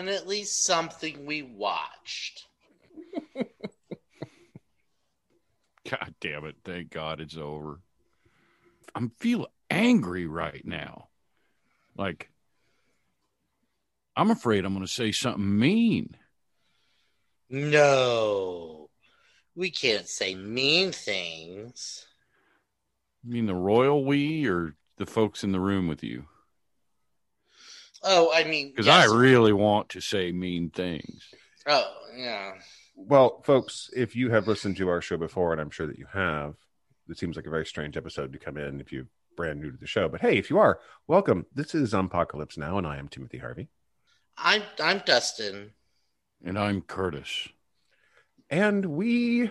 Definitely something we watched. God damn it. Thank God it's over. I'm feeling angry right now. Like, I'm afraid I'm going to say something mean. No, we can't say mean things. You mean the royal we or the folks in the room with you? Oh, I mean, Because yes. I really want to say mean things. Oh, yeah. Well, folks, if you have listened to our show before, and I'm sure that you have, it seems like a very strange episode to come in if you're brand new to the show. But hey, if you are, welcome. This is Zompocalypse Now, and I am Timothy Harvey. I'm I'm Dustin. And I'm Curtis. And we,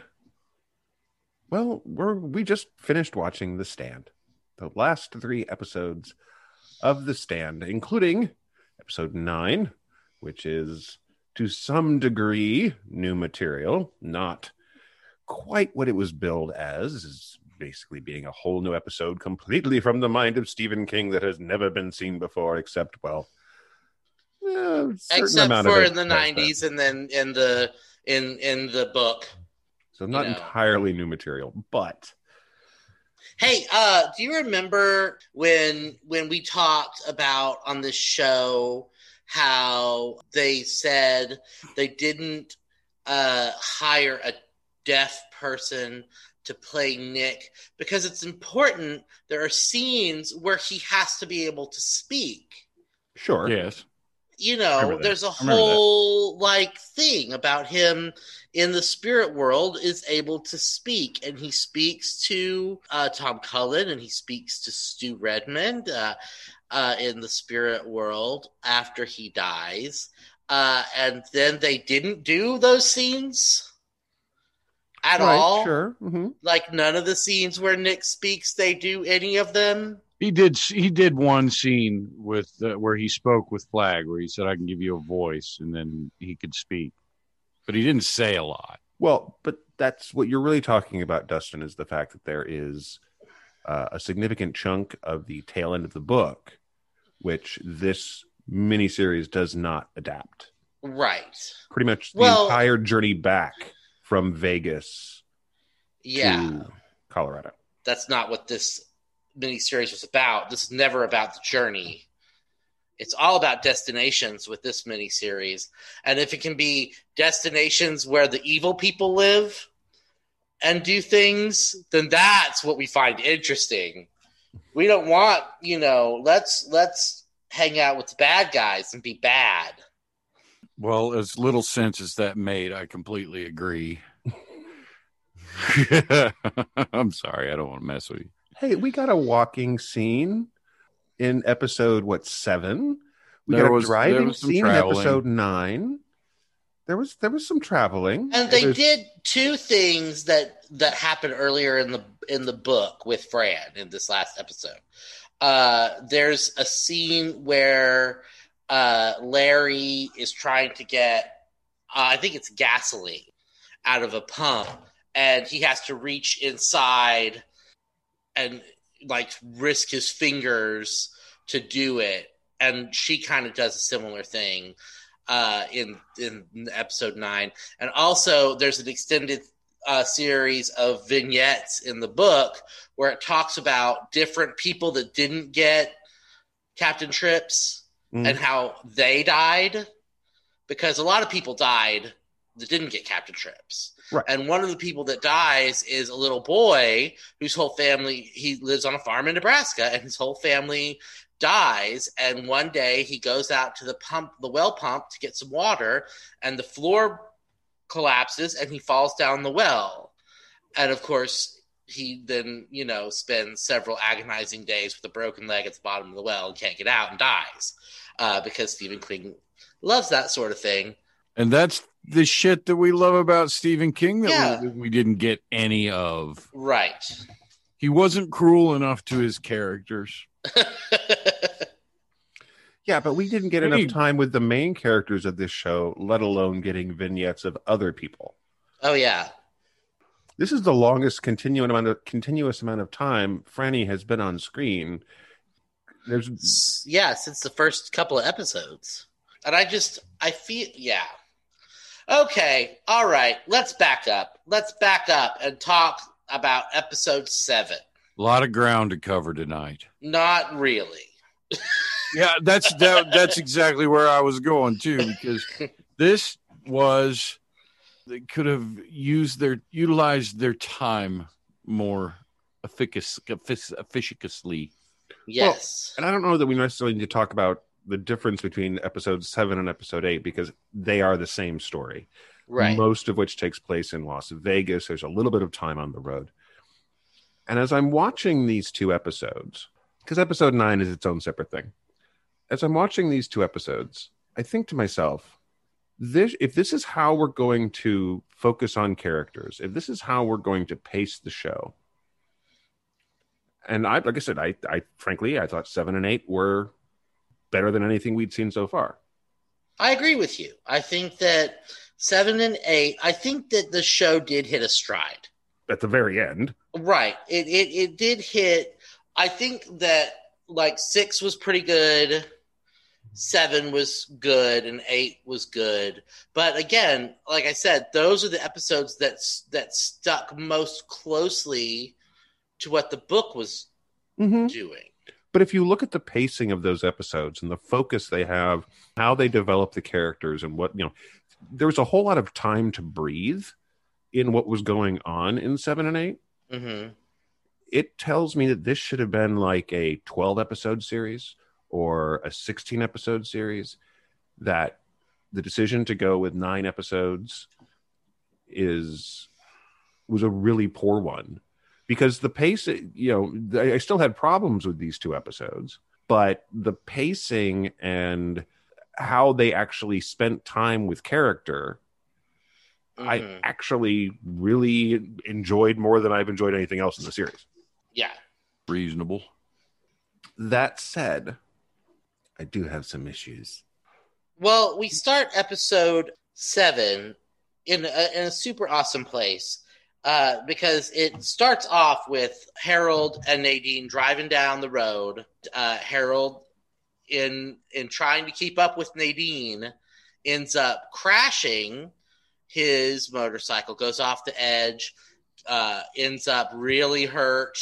well, we're we just finished watching The Stand, the last three episodes of The Stand, including episode nine, which is to some degree new material, not quite what it was billed as, is basically being a whole new episode completely from the mind of Stephen King that has never been seen before, except well, eh, Except for in the '90s, and then in the in in the book. So not know. entirely new material, but Hey, uh, do you remember when when we talked about on this show how they said they didn't uh, hire a deaf person to play Nick because it's important. There are scenes where he has to be able to speak. sure. Yes. You know, there's a remember that. whole like thing about him in the spirit world is able to speak, and he speaks to uh, Tom Cullen and he speaks to Stu Redman uh, uh, in the spirit world after he dies. Uh, and then they didn't do those scenes at Right, all. Sure. hmm Like none of the scenes where Nick speaks, they do any of them. He did. He did one scene with uh, where he spoke with Flagg, where he said, "I can give you a voice," and then he could speak, but he didn't say a lot. Well, but that's what you're really talking about, Dustin, is the fact that there is uh, a significant chunk of the tail end of the book, which this miniseries does not adapt. Right. Pretty much the Well- entire journey back from Vegas Yeah. to Colorado. that's not what this miniseries was about. This is never about the journey. It's all about destinations with this miniseries. And if it can be destinations where the evil people live and do things, then that's what we find interesting. We don't want, you know, let's let's hang out with the bad guys and be bad. Well, as little sense as that made, I completely agree. I'm sorry, I don't want to mess with you. Hey, we got a walking scene in episode what seven? We There got a was- there driving was some scene in episode nine. There was there was some traveling, And they There's- did two things that that happened earlier in the in the book with Fran in this last episode. Uh, there's a scene where uh, Larry is trying to get, uh, I think it's gasoline, out of a pump, and he has to reach inside and like risk his fingers to do it. And she kind of does a similar thing uh, in in episode nine. And also, there's an extended uh, series of vignettes in the book where it talks about different people that didn't get Captain Trips Mm. and how they died because a lot of people died that didn't get Captain Trips. Right. And one of the people that dies is a little boy whose whole family he lives on a farm in Nebraska and his whole family dies and one day he goes out to the pump the well pump to get some water and the floor collapses and he falls down the well and of course he then you know spends several agonizing days with a broken leg at the bottom of the well and can't get out and dies uh, because Stephen King loves that sort of thing. And that's the shit that we love about Stephen King that Yeah. we, we didn't get any of. Right. He wasn't cruel enough to his characters. Yeah, but we didn't get Hey. enough time with the main characters of this show, let alone getting vignettes of other people. oh yeah. This is the longest continuous amount of continuous amount of time Franny has been on screen. There's Yeah, since the first couple of episodes. And I just I feel yeah. Okay, all right. Let's back up. Let's back up and talk about episode 7. A lot of ground to cover tonight. Not really. Yeah, that's that, that's exactly where I was going too, because this was they could have used their utilized their time more efficac- effic- efficaciously. Yes. and I don't know that we necessarily need to talk about the difference between episode seven and episode eight because they are the same story. right. most of which takes place in Las Vegas. There's a little bit of time on the road. And as I'm watching these two episodes, because episode nine is its own separate thing, as I'm watching these two episodes, I think to myself, this if this is how we're going to focus on characters, if this is how we're going to pace the show, and I like I said, I I frankly I thought seven and eight were better than anything we'd seen so far. I agree with you. I think that 7 and 8, I think that the show did hit a stride. At the very end, Right. It it it did hit. I think that like six was pretty good, seven was good, and eight was good. But again, like I said, those are the episodes that that stuck most closely to what the book was mm-hmm. doing. But if you look at the pacing of those episodes and the focus they have, how they develop the characters and what, you know, there was a whole lot of time to breathe in what was going on in seven and eight. hmm It tells me that this should have been like a 12 episode series or a 16 episode series. That the decision to go with nine episodes is was a really poor one because the pace you know I I still had problems with these two episodes but the pacing and how they actually spent time with character I Mhm. actually really enjoyed more than I've enjoyed anything else in the series. yeah. Reasonable. That said, I do have some issues. Well, we start episode seven in a, in a super awesome place uh, because it starts off with Harold and Nadine driving down the road. Uh, Harold, in in trying to keep up with Nadine, ends up crashing. His motorcycle goes off the edge, uh, ends up really hurt,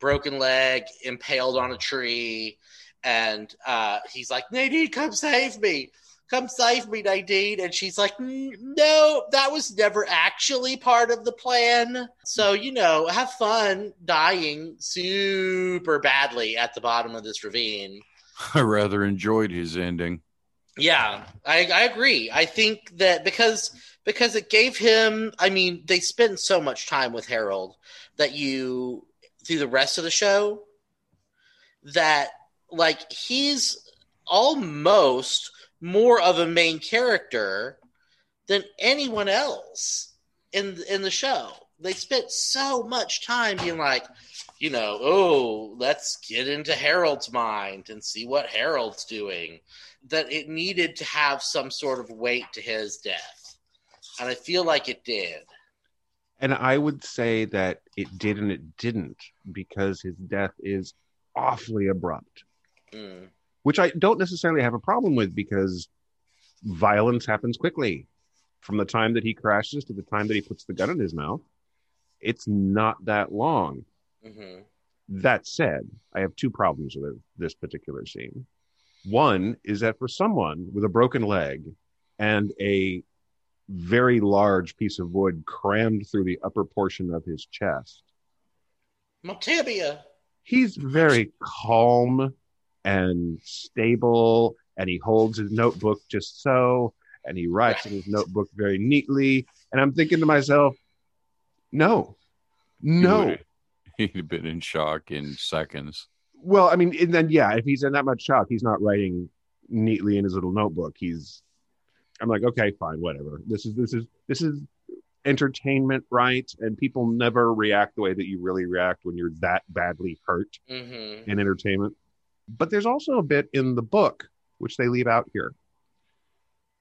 broken leg, impaled on a tree, and uh, he's like, Nadine, come save me come save me, Nadine. And she's like, "Mm, no, that was never actually part of the plan. So, you know, have fun dying super badly at the bottom of this ravine. I rather enjoyed his ending. Yeah, I, I agree. I think that because because it gave him I mean, they spend so much time with Harold that you through the rest of the show that like he's almost more of a main character than anyone else in in the show. They spent so much time being like, you know, oh, let's get into Harold's mind and see what Harold's doing. That it needed to have some sort of weight to his death. And I feel like it did. And I would say that it did and it didn't because his death is awfully abrupt, Mm. Which I don't necessarily have a problem with because violence happens quickly. From the time that he crashes to the time that he puts the gun in his mouth, it's not that long. hmm That said, I have two problems with this particular scene. One is that for someone with a broken leg and a very large piece of wood crammed through the upper portion of his chest, Montabia. he's very calm and stable, and he holds his notebook just so, and he writes in his notebook very neatly. And I'm thinking to myself, no, no, would- He'd have been in shock in seconds. Well, I mean, and then yeah, if he's in that much shock, he's not writing neatly in his little notebook. He's, I'm like, okay, fine, whatever. This is this is this is entertainment, right? And people never react the way that you really react when you're that badly hurt Mm-hmm. in entertainment. But there's also a bit in the book which they leave out here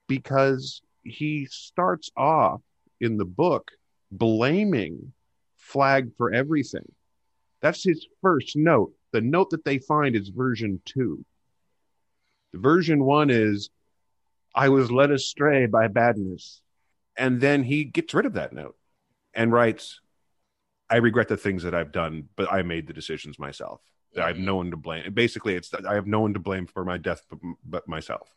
because he starts off in the book blaming Flagg for everything. That's his first note. The note that they find is version two. The version one is, I was led astray by badness. And then he gets rid of that note and writes, I regret the things that I've done, but I made the decisions myself. I have no one to blame. Basically, it's I have no one to blame for my death but, but myself.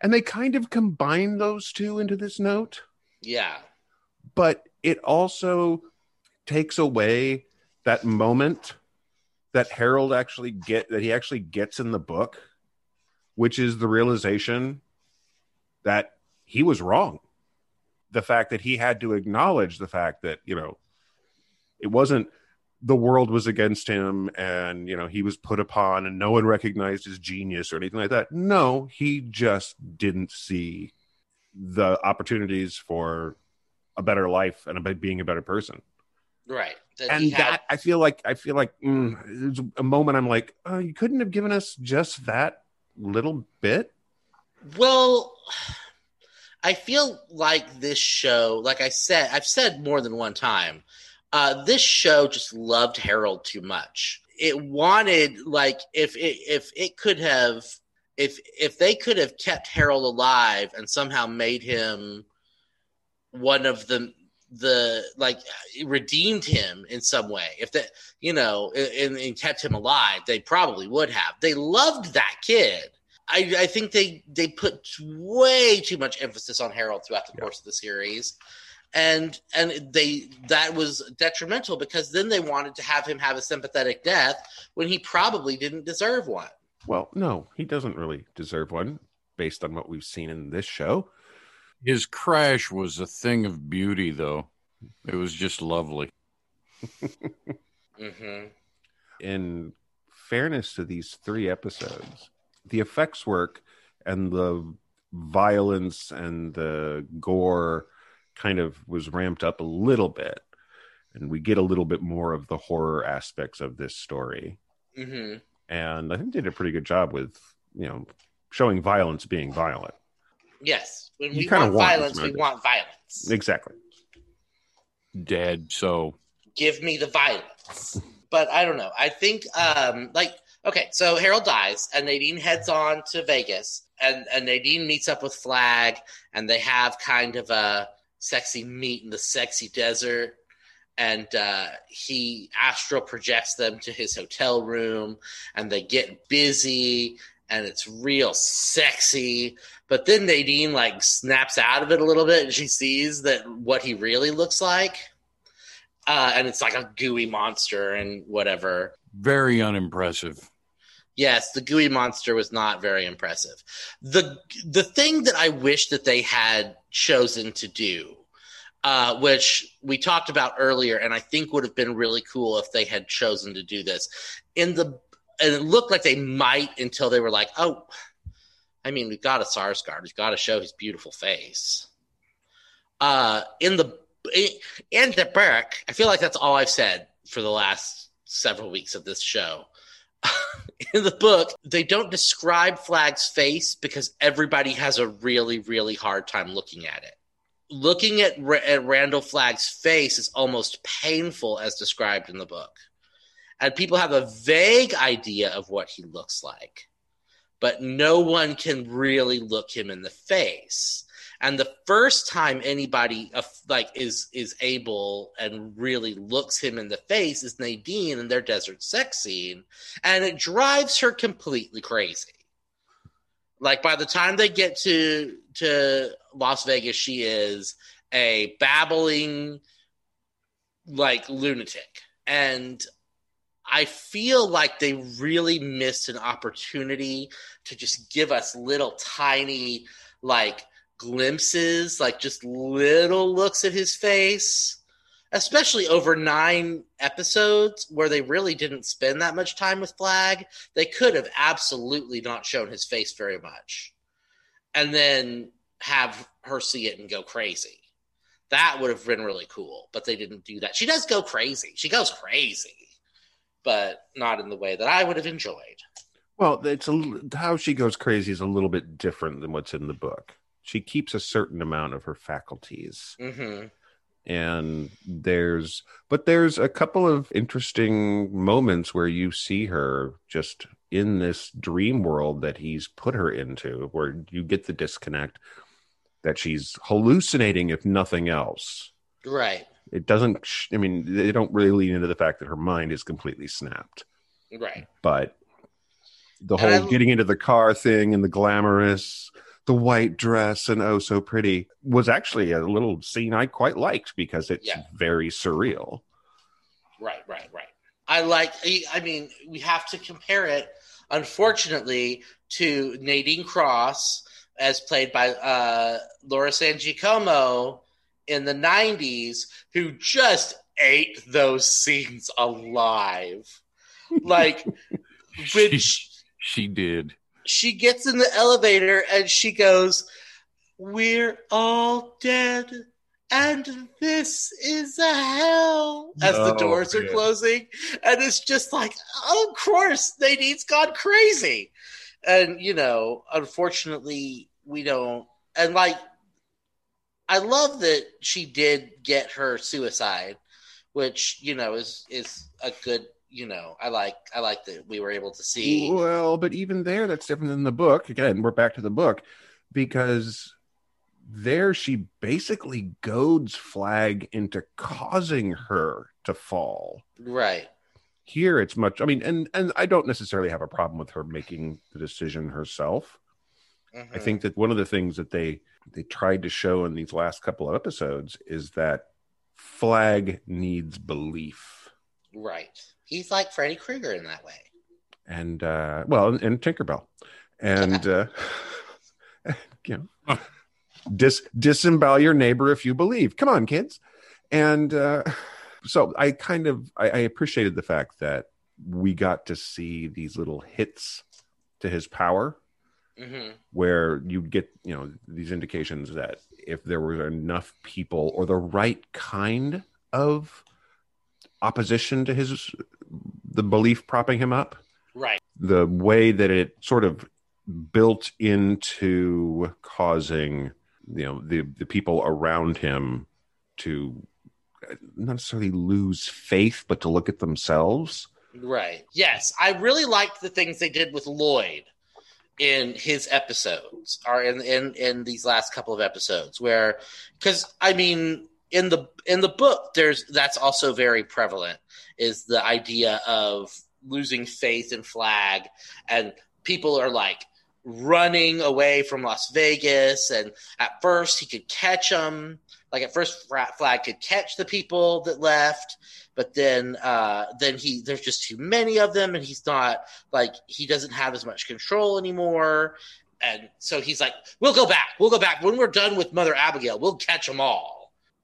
And they kind of combine those two into this note, Yeah. but it also takes away that moment that Harold actually get that he actually gets in the book, which is the realization that he was wrong. The fact that he had to acknowledge the fact that, you know, it wasn't the world was against him and you know he was put upon and no one recognized his genius or anything like that. No he just didn't see the opportunities for a better life and about being a better person. Right. That and had- that i feel like i feel like mm, there's a moment i'm like oh you couldn't have given us just that little bit? Well, I feel like this show, like I said, I've said more than one time, uh, this show just loved Harold too much. It wanted, like, if it, if it could have, if if they could have kept Harold alive and somehow made him one of the the like redeemed him in some way if that you know and, and kept him alive they probably would have they loved that kid I, I think they they put way too much emphasis on Harold throughout the Yeah. course of the series, and and they that was detrimental because then they wanted to have him have a sympathetic death when he probably didn't deserve one. well no he doesn't really deserve one based on what we've seen in this show His crash was a thing of beauty, though. It was just lovely. hmm in fairness to these three episodes, the effects work and the violence and the gore kind of was ramped up a little bit. And we get a little bit more of the horror aspects of this story. hmm And I think they did a pretty good job with, you know, showing violence being violent. Yes, when we kinda want, want violence, we want violence. Exactly. Dead. So give me the violence. But I don't know. I think um like okay, so Harold dies and Nadine heads on to Vegas and, and Nadine meets up with Flagg and they have kind of a sexy meet in the sexy desert. And uh, he astral projects them to his hotel room and they get busy and it's real sexy. But then nadine like snaps out of it a little bit and she sees that what he really looks like uh, and it's like a gooey monster and whatever. Very unimpressive. Yes the gooey monster was not very impressive. The the thing that i wish that they had chosen to do uh, which we talked about earlier and i think would have been really cool if they had chosen to do this. In the and it looked like they might until they were like oh i mean we've got a Skarsgård. We've got to show his beautiful face. Uh in the in the book i feel like that's all i've said for the last several weeks of this show in the book, they don't describe Flagg's face because everybody has a really, really hard time looking at it. Looking at, at Randall Flagg's face is almost painful as described in the book. And people have a vague idea of what he looks like, but no one can really look him in the face. And the first time anybody uh, like is is able and really looks him in the face is Nadine in their desert sex scene, and it drives her completely crazy. Like by the time they get to to Las Vegas, she is a babbling like lunatic, and I feel like they really missed an opportunity to just give us little tiny like glimpses, like just little looks at his face. especially over nine episodes where they really didn't spend that much time with Flagg, they could have absolutely not shown his face very much. And then have her see it and go crazy. That would have been really cool, but they didn't do that. She does go crazy. She goes crazy, but not in the way that I would have enjoyed. Well, it's a, how she goes crazy is a little bit different than what's in the book. She keeps a certain amount of her faculties. Mm-hmm. And there's, but there's a couple of interesting moments where you see her just in this dream world that he's put her into, where you get the disconnect that she's hallucinating, if nothing else. Right. It doesn't, I mean, they don't really lean into the fact that her mind is completely snapped. Right. But the whole I- getting into the car thing and the glamorous, the white dress and oh so pretty was actually a little scene I quite liked because it's Yeah. very surreal. Right, right, right. I like. I mean, we have to compare it, unfortunately, to Nadine Cross, as played by uh, Laura San Giacomo in the '90s, who just ate those scenes alive. Like, when She- she, She did. She gets in the elevator and she goes, "We're all dead." And this is a hell as the Oh, doors are man. closing. And it's just like, oh, of course, Nadine's gone crazy. And, you know, unfortunately, we don't. And, like, I love that she did get her suicide, which, you know, is is a good, you know, I like I like that we were able to see. Well, but even there, that's different than the book. Again, we're back to the book because there she basically goads Flagg into causing her to fall. Right. Here, it's much. I mean, and and I don't necessarily have a problem with her making the decision herself. I Mhm. think that one of the things that they they tried to show in these last couple of episodes is that Flagg needs belief, Right. He's like Freddy Krueger in that way. and uh, well, and, Tinkerbell, and uh, you know, dis disembowel your neighbor if you believe. Come on, kids, and uh, so I kind of I, I appreciated the fact that we got to see these little hits to his power hmm where you get you know these indications that if there were enough people or the right kind of opposition to his the belief propping him up Right. the way that it sort of built into causing you know the the people around him to not necessarily lose faith but to look at themselves Right. Yes. I really liked the things they did with Lloyd in his episodes or in in, in these last couple of episodes where because I mean in the in the book there's that's also very prevalent is the idea of losing faith in Flagg. And people are like running away from Las Vegas and at first he could catch them like at first Flagg could catch the people that left but then uh then he there's just too many of them and he's not like he doesn't have as much control anymore. And so he's like we'll go back. We'll go back. When we're done with mother abigail we'll catch them all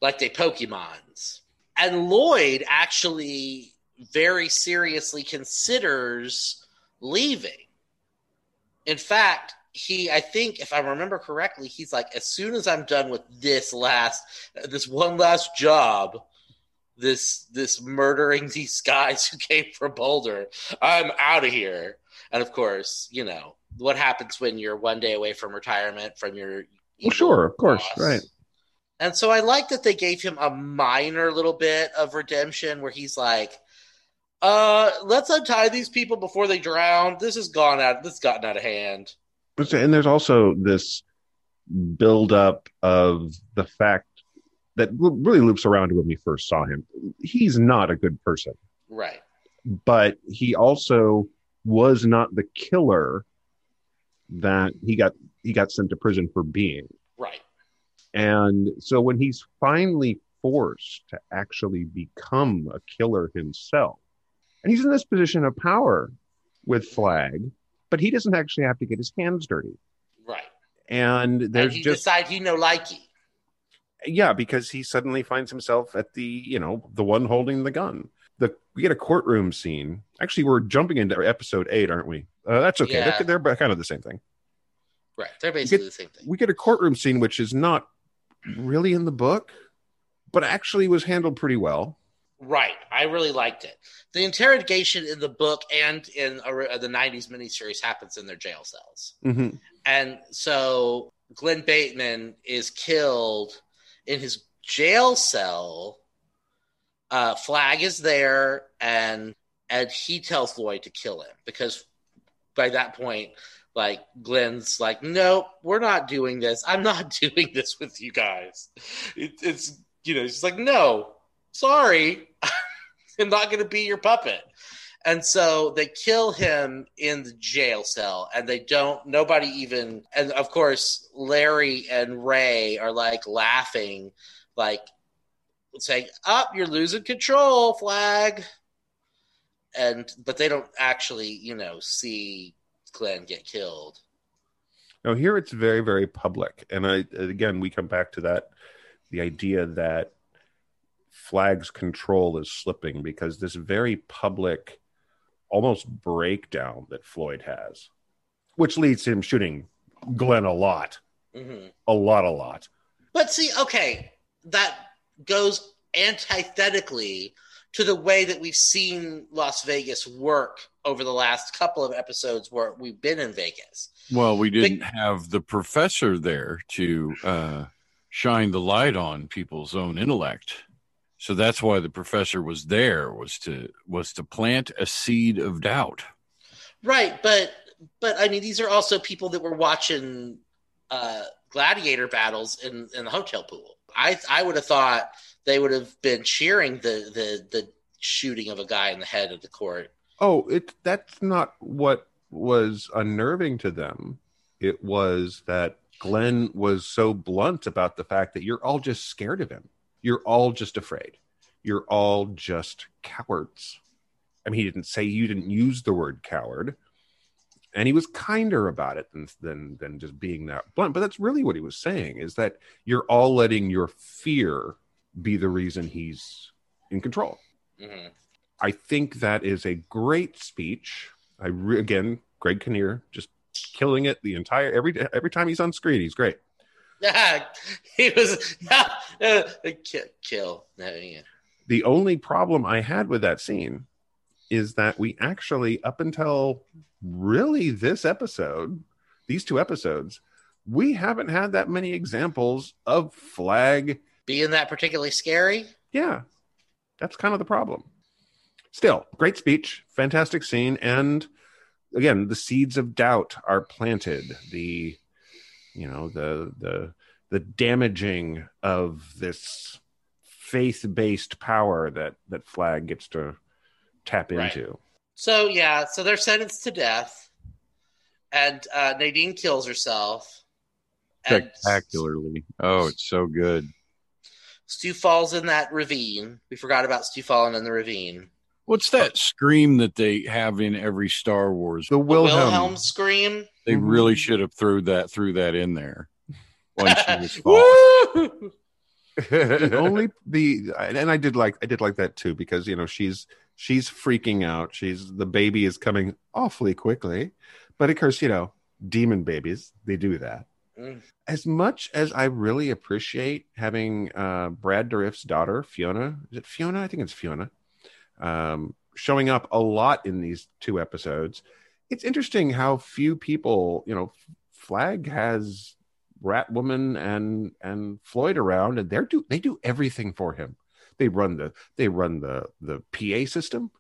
like they pokemons and lloyd actually very seriously considers leaving in fact he i think if i remember correctly he's like as soon as i'm done with this last this one last job this this murdering these guys who came from Boulder. I'm out of here. And of course, you know what happens when you're one day away from retirement from your. well sure of course boss. right And so I like that they gave him a minor little bit of redemption where he's like, "Uh, let's untie these people before they drown. This has gone out. This has gotten out of hand." And there's also this buildup of the fact that really loops around to when we first saw him. He's not a good person, Right. but he also was not the killer that he got he got sent to prison for being. Right. And so when he's finally forced to actually become a killer himself, and he's in this position of power with Flagg, but he doesn't actually have to get his hands dirty. Right. And there's and he just decide he no likey. Yeah, because he suddenly finds himself at the, you know, the one holding the gun. The we get a courtroom scene. Actually, we're jumping into episode eight, aren't we? Uh, that's okay. Yeah. They're, they're kind of the same thing. Right. They're basically the same thing. We get a courtroom scene, which is not really in the book, but actually was handled pretty well. Right. I really liked it. The interrogation in the book and in uh, the 90s miniseries happens in their jail cells. Mm-hmm. And so Glenn Bateman is killed in his jail cell. Uh, Flagg is there, and and he tells Lloyd to kill him because by that point, like Glenn's like, nope, we're not doing this. I'm not doing this with you guys. It, it's you know, he's like, no, sorry, I'm not going to be your puppet. And so they kill him in the jail cell, and they don't, nobody even, and of course, Larry and Ray are like laughing, like saying, Up, oh, you're losing control, Flagg. And, but they don't actually, you know, see Glenn get killed. Now here it's very, very public. And I, again, we come back to that the idea that Flagg's control is slipping because this very public, almost breakdown that Floyd has, which leads to him shooting Glenn a lot, mm-hmm. a lot, a lot. But see, okay, that goes antithetically to the way that we've seen Las Vegas work over the last couple of episodes where we've been in Vegas. Well, we didn't Be- have the professor there to uh, shine the light on people's own intellect. So that's why the professor was there was to was to plant a seed of doubt. Right, but but I mean these are also people that were watching uh, gladiator battles in in the hotel pool. I I would have thought they would have been cheering the the the shooting of a guy in the head of the court. Oh, it that's not what was unnerving to them. It was that Glenn was so blunt about the fact that you're all just scared of him. You're all just afraid. You're all just cowards. I mean, he didn't say you didn't use the word coward, and he was kinder about it than than than just being that blunt. But that's really what he was saying: is that you're all letting your fear be the reason he's in control. Mm-hmm. I think that is a great speech. I re- again, Greg Kinnear just killing it the entire every every time he's on screen. He's great. Yeah, he was uh, kill. kill. Yeah. The only problem I had with that scene is that we actually, up until really this episode, these two episodes, we haven't had that many examples of Flagg being that particularly scary. Yeah, that's kind of the problem. Still, great speech, fantastic scene, and again, the seeds of doubt are planted. The you know the the the damaging of this faith-based power that that Flagg gets to tap right. into so yeah so they're sentenced to death and uh, nadine kills herself spectacularly oh it's so good stu falls in that ravine. We forgot about stu falling in the ravine. What's that scream that they have in every star wars? The wilhelm, the wilhelm scream? They mm-hmm. really should have threw that threw that in there. When she was the only the and I did like I did like that too because you know she's she's freaking out. She's the baby is coming awfully quickly, but of course you know demon babies they do that. Mm. As much as I really appreciate having uh, Brad Dourif's daughter Fiona, is it Fiona? I think it's Fiona, um, showing up a lot in these two episodes. It's interesting how few people, you know, Flagg has Ratwoman and and Floyd around, and they're do they do everything for him. They run the they run the the PA system.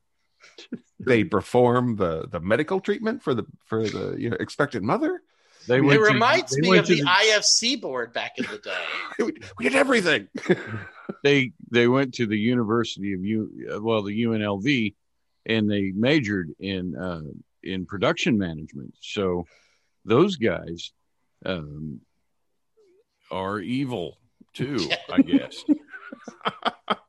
they perform the the medical treatment for the for the you know, expected mother. They it reminds me of the, the, IFC board back in the day. we, we did everything. they they went to the University of U well the UNLV, and they majored in uh, in production management. So those guys um, are evil too, I guess.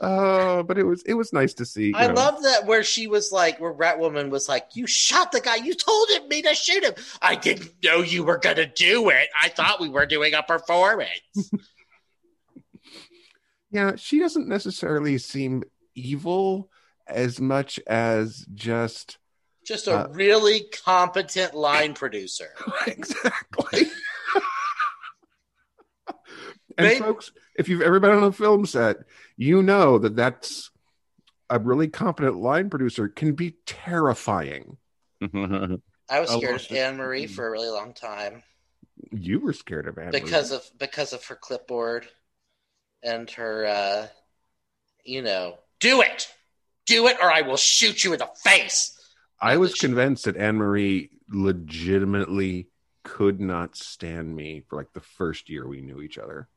uh, but it was it was nice to see. I know. love that where she was like, where Ratwoman was like, "You shot the guy. You told him me to shoot him. I didn't know you were gonna do it. I thought we were doing a performance." Yeah, she doesn't necessarily seem evil as much as just Just a Uh, really competent line producer. exactly. And They- folks, if you've ever been on a film set, you know that that's a really competent line producer can be terrifying. I was scared lost of. Anne Marie for a really long time You were scared of Anne because of because of her clipboard and her uh you know, do it. Do it or I will shoot you in the face. I was convinced that Anne Marie legitimately could not stand me for like the first year we knew each other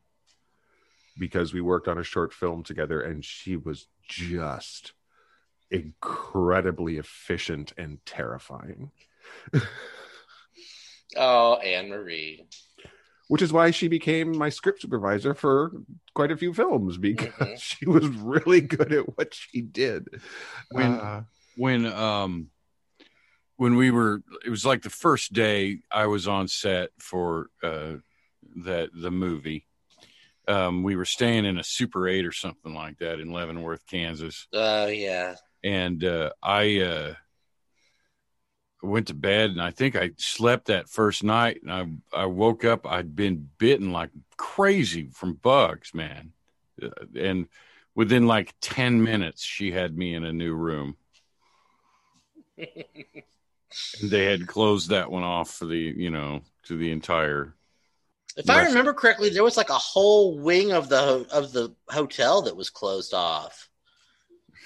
because we worked on a short film together and she was just incredibly efficient and terrifying, Oh, Anne Marie. which is why she became my script supervisor for quite a few films because Mhm. she was really good at what she did. When- Uh, when um when we were it was like the first day I was on set for uh that the movie. Um we were staying in a Super 8 or something like that in Leavenworth, Kansas. Oh yeah. And uh I uh went to bed and I think I slept that first night and I I woke up I'd been bitten like crazy from bugs, man. Uh, And within like 10 minutes she had me in a new room. And they had closed that one off for the you know to the entire If I remember correctly, there was like a whole wing of the of the hotel that was closed off.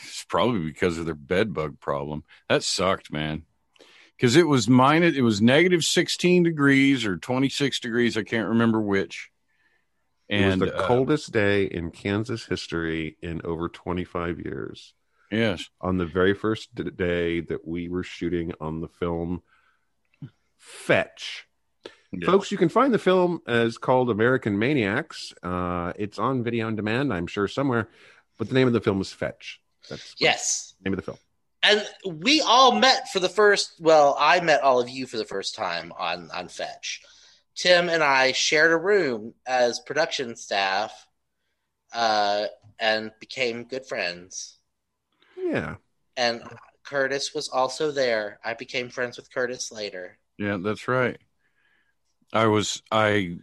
it's probably because of their bed bug problem that sucked man because it was minus it was negative 16 degrees or 26 degrees i can't remember which it was the uh, coldest day in Kansas history in over 25 years. yes on the very first day that we were shooting on the film Fetch. Yes. Folks, you can find the film as called American Maniacs. Uh, it's on video on demand, I'm sure, somewhere. But the name of the film is Fetch. That's the Yes. name of the film. And we all met for the first well, I met all of you for the first time on on Fetch. Tim and I shared a room as production staff uh and became good friends. Yeah. And Curtis was also there. I became friends with Curtis later. yeah that's right i was i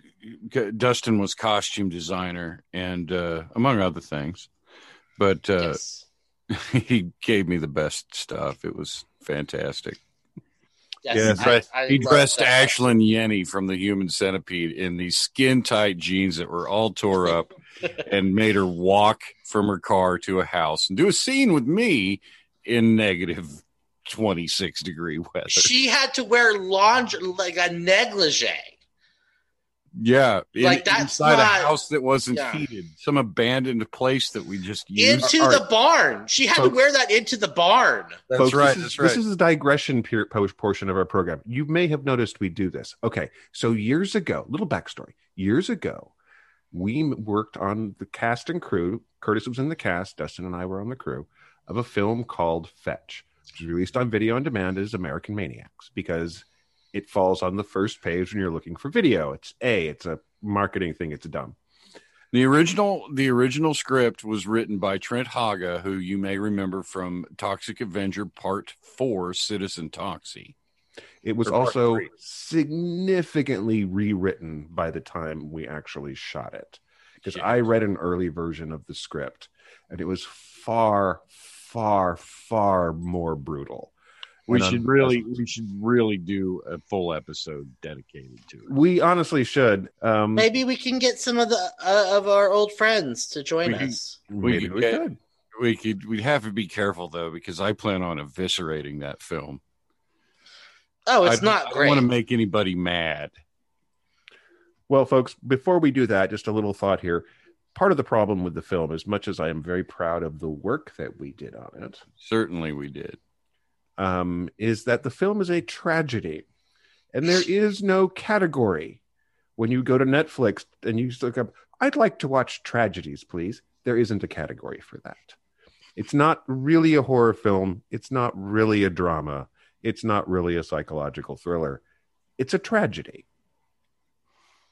dustin was costume designer and uh among other things but uh yes. he gave me the best stuff it was fantastic Yes, Yes, I- Dressed- I he dressed that. Ashlynn Yennie from the Human Centipede in these skin tight jeans that were all tore up, and made her walk from her car to a house and do a scene with me in negative twenty six degree weather. She had to wear laundry like a negligee. Yeah, in- Like, that's inside not- a house that wasn't yeah. heated, some abandoned place that we just used. Into the right. barn. She had to wear that into the barn. That's Folks, right. This is, That's right. This is a digression pure po- portion of our program. You may have noticed we do this. Okay. So years ago, little backstory. Years ago, we worked on the cast and crew. Curtis was in the cast. Dustin and I were on the crew of a film called Fetch, which was released on video on demand as American Maniacs because it falls on the first page when you're looking for video. It's A, it's a marketing thing. It's dumb. The original the original script was written by Trent Haaga, who you may remember from Toxic Avenger Part Four, Citizen Toxie. It was also three. significantly rewritten by the time we actually shot it. Because Yeah. I read an early version of the script and it was far, far, far more brutal. We And should really we should really do a full episode dedicated to it. We honestly should. Um, Maybe we can get some of the uh, of our old friends to join We can- us. maybe could we get- could. We could we'd have to be careful though because I plan on eviscerating that film. Oh, it's I, not I great. don't want to make anybody mad. Well, folks, before we do that, just a little thought here. Part of the problem with the film, as much as I am very proud of the work that we did on it, Certainly we did. Um, is that the film is a tragedy, and there is no category when you go to Netflix and you look up. I'd like to watch tragedies, please. There isn't a category for that. It's not really a horror film. It's not really a drama. It's not really a psychological thriller. It's a tragedy.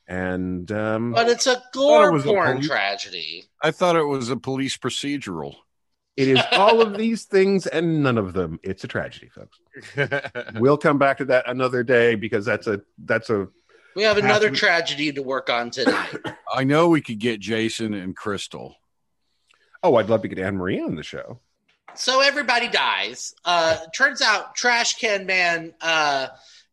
And um, But it's a gore it a porn police- tragedy. I thought it was a police procedural. It is all of these things and none of them. It's a tragedy, folks. We'll come back to that another day because that's a that's a We have another Half- tragedy to work on tonight. I know we could get Jason and Crystal. oh, I'd love to get Anne Marie on the show. so everybody dies. Uh, turns out Trash Can Man, uh,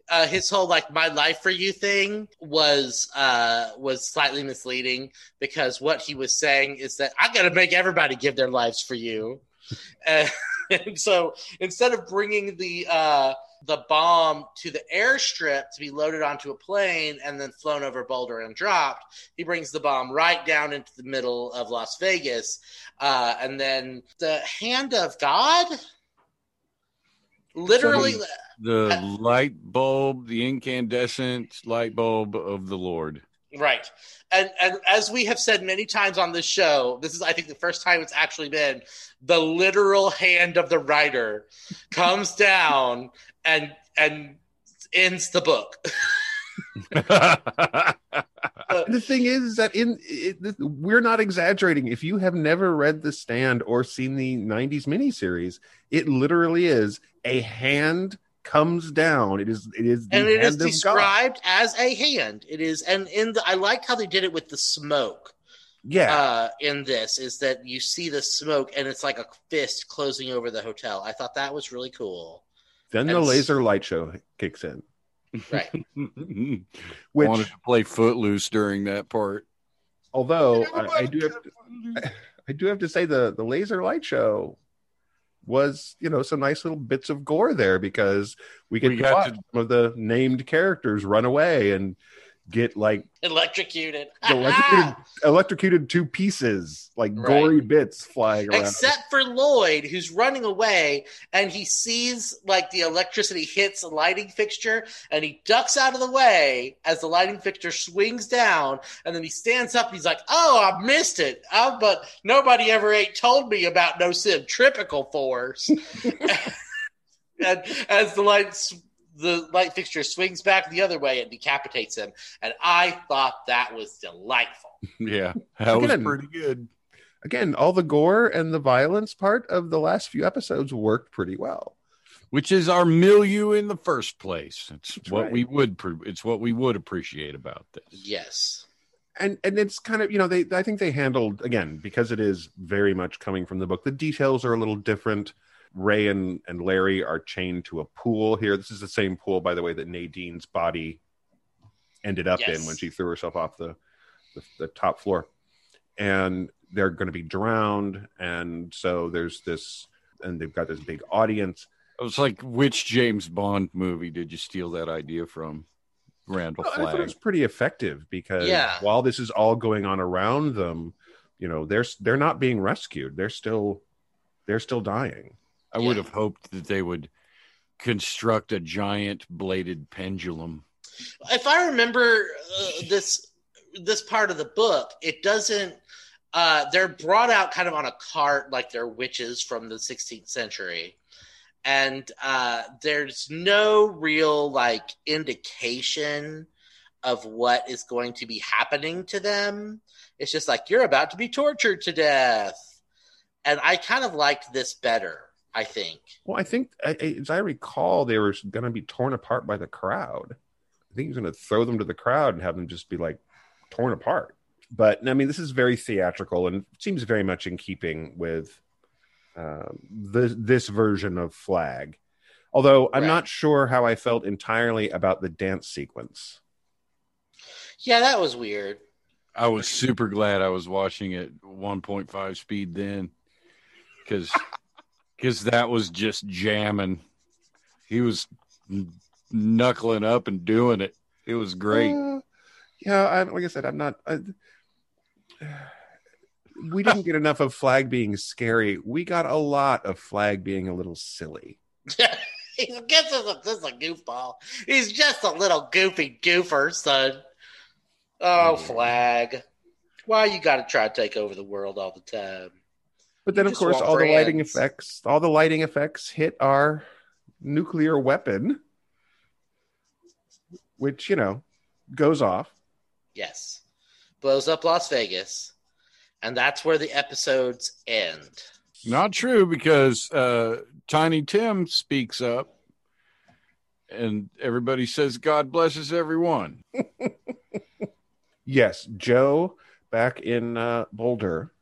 uh, his whole like "my life for you" thing was uh, was slightly misleading because what he was saying is that I got to make everybody give their lives for you. and, and so instead of bringing the uh, the bomb to the airstrip to be loaded onto a plane and then flown over Boulder and dropped, he brings the bomb right down into the middle of Las Vegas. Uh, and then the hand of God, literally, The light bulb, the incandescent light bulb of the Lord. right. And and as we have said many times on this show, this is I think the first time it's actually been the literal hand of the writer comes down and and ends the book. the thing is, is that in it, we're not exaggerating. If you have never read The Stand or seen the '90s miniseries, it literally is a hand comes down. It is it is the and it is hand of God. described as a hand. It is, and in the I like how they did it with the smoke. Yeah, uh, in this is that you see the smoke and it's like a fist closing over the hotel. I thought that was really cool. then the laser light show kicks in, Right. which Wanted to play Footloose during that part. although I, I do have to, I do have to say the the laser light show was you know some nice little bits of gore there because we get We watch to- some of the named characters run away and get like Electrocuted. electrocuted, electrocuted to pieces, like Right. gory bits flying around. Except for Lloyd, who's running away, and he sees like the electricity hits a lighting fixture, and he ducks out of the way as the lighting fixture swings down, and then he stands up. And he's like, "Oh, I missed it! Oh, but nobody ever ain't told me about no centripetal force." and as the lights. The light fixture swings back the other way and decapitates him, and I thought that was delightful. Yeah, that was Again. pretty good. Again, all the gore and the violence part of the last few episodes worked pretty well. Which is our milieu in the first place. It's That's what right. we would. pre- It's what we would appreciate about this. Yes. and and it's kind of you know they i think they handled again because it is very much coming from the book the details are a little different ray and and larry are chained to a pool here this is the same pool by the way that nadine's body ended up Yes. in when she threw herself off the the, the top floor and they're going to be drowned and so there's this and they've got this big audience It was like, which James Bond movie did you steal that idea from? Randall Well, I thought it Flagg. was pretty effective because Yeah. while this is all going on around them, you know, they're they're not being rescued. They're still they're still dying. I would have hoped that they would construct a giant bladed pendulum. if I remember uh, this this part of the book, it doesn't. Uh, they're brought out kind of on a cart, like they're witches from the 16th century, and uh, there's no real like indication of what is going to be happening to them. It's just like you're about to be tortured to death, and I kind of liked this better. I think. Well, I think I- I- as I recall, they were going to be torn apart by the crowd. I think he was going to throw them to the crowd and have them just be like torn apart. But I mean, this is very theatrical and seems very much in keeping with um, the, this version of Flagg. Although I'm Right. not sure how I felt entirely about the dance sequence. Yeah, that was weird. I was super glad I was watching it 1.5 speed then because because that was just jamming. He was knuckling up and doing it. It was great. Uh, yeah, I, like I said, I'm not. I, we didn't get enough of Flagg being scary. We got a lot of Flagg being a little silly. He gets us a, this is a goofball. He's just a little goofy goofer, son. Oh, Flagg. Why you got to try to take over the world all the time? But then, You of course, all the lighting friends. effects, all the lighting effects hit our nuclear weapon, which you know goes off, Yes. Blows up Las Vegas. And that's where the episodes end. Not true because uh, Tiny Tim speaks up and everybody says, God blesses everyone. Yes, Joe back in uh, Boulder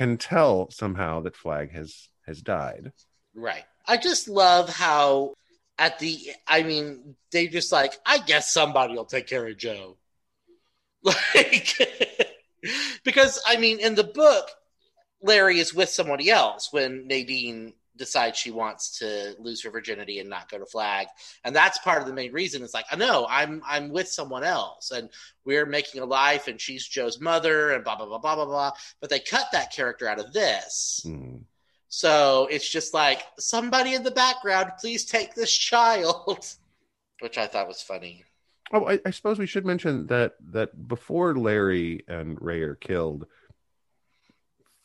can tell somehow that Flagg has has died. Right. I just love how at the I mean, they just like, I guess somebody will take care of Joe. Like because I mean in the book, Larry is with somebody else when Nadine decides she wants to lose her virginity and not go to Flagg. And that's part of the main reason. It's like i know i'm i'm with someone else and we're making a life and she's joe's mother and blah blah blah blah blah blah. But they cut that character out of this. Mm. so it's just like somebody in the background please take this child which i thought was funny. Oh, I, I suppose we should mention that that before Larry and Ray are killed,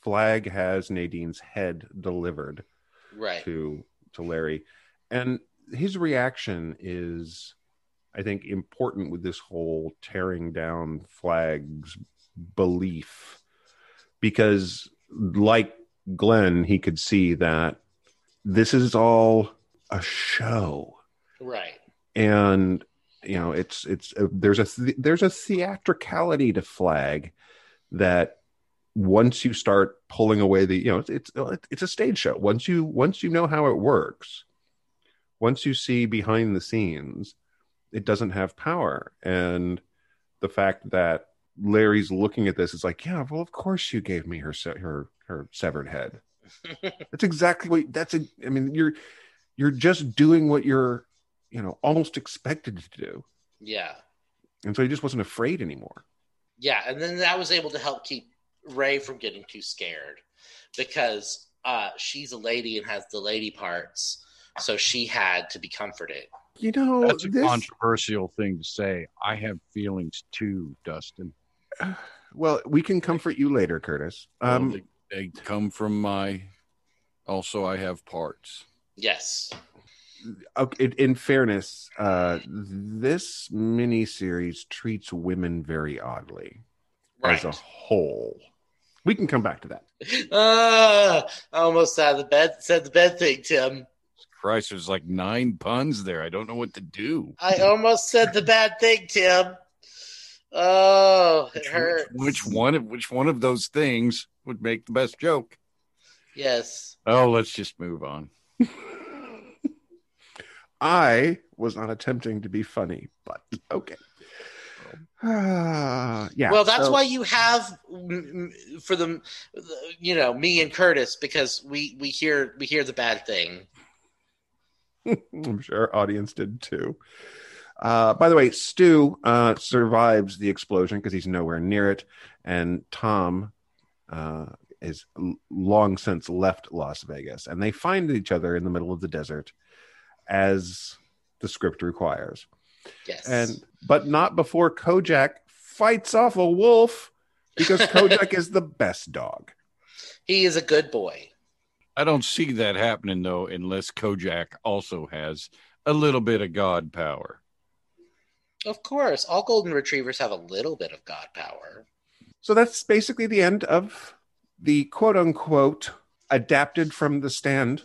Flagg has Nadine's head delivered right. to to Larry, and his reaction is, I think, important with this whole tearing down Flagg's belief, because like Glenn, he could see that this is all a show. Right. And you know it's it's uh, there's a there's a theatricality to Flagg that once you start pulling away the you know it's, it's uh, it's a stage show. Once you once you know how it works once you see behind the scenes it doesn't have power. And the fact that Larry's looking at this is like yeah well of course you gave me her her her severed head. That's exactly what that's a I mean you're you're just doing what you're you know almost expected to do. Yeah. And so he just wasn't afraid anymore. Yeah, and then that was able to help keep Ray from getting too scared because uh, she's a lady and has the lady parts, so she had to be comforted. you know That's a this controversial thing to say. I have feelings too, Dustin. well we can comfort you later curtis Well, um they, they come from my. Also, I have parts. Yes, okay, in, in fairness uh this miniseries treats women very oddly right. as a whole we can come back to that Ah, I almost said the bed said the bed thing, Tim. Christ, there's like nine puns there. I don't know what to do. I almost said the bad thing, Tim. Oh, it Which, hurts. which one of which one of those things would make the best joke? Yes. Oh, let's just move on. i was not attempting to be funny but okay Ah, yeah well, that's so- why you have for the, you know, me and Curtis because we we hear we hear the bad thing. I'm sure our audience did too. Uh, by the way, Stu uh, survives the explosion because he's nowhere near it, and Tom uh, is long since left Las Vegas, and they find each other in the middle of the desert, as the script requires, Yes. and but not before Kojak fights off a wolf because Kojak is the best dog. he is a good boy. I don't see that happening though, unless Kojak also has a little bit of God power. Of course, all golden retrievers have a little bit of god power. So that's basically the end of the quote unquote adapted from the stand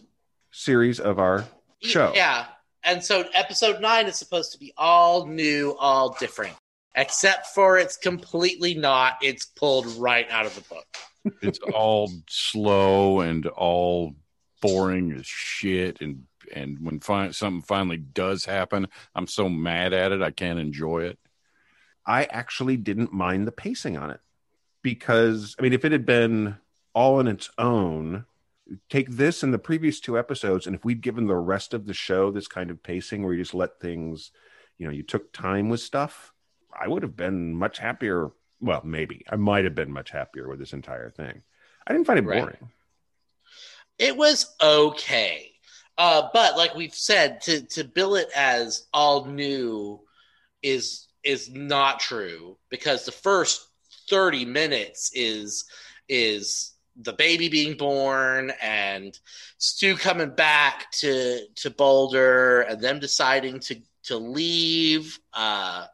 series of our show. Yeah. And so episode nine is supposed to be all new, all different. Except for it's completely not. It's pulled right out of the book. It's all slow and all boring as shit. And and when fi- something finally does happen, I'm so mad at it I can't enjoy it. I actually didn't mind the pacing on it because, I mean, if it had been all on its own, take this and the previous two episodes, and if we'd given the rest of the show this kind of pacing where you just let things, you know, you took time with stuff, I would have been much happier. Well, maybe I might have been much happier with this entire thing. I didn't find it Right. boring. It was okay. Uh, but like we've said, to to bill it as all new is is not true because the first 30 minutes is is the baby being born and Stu coming back to to Boulder and them deciding to to leave uh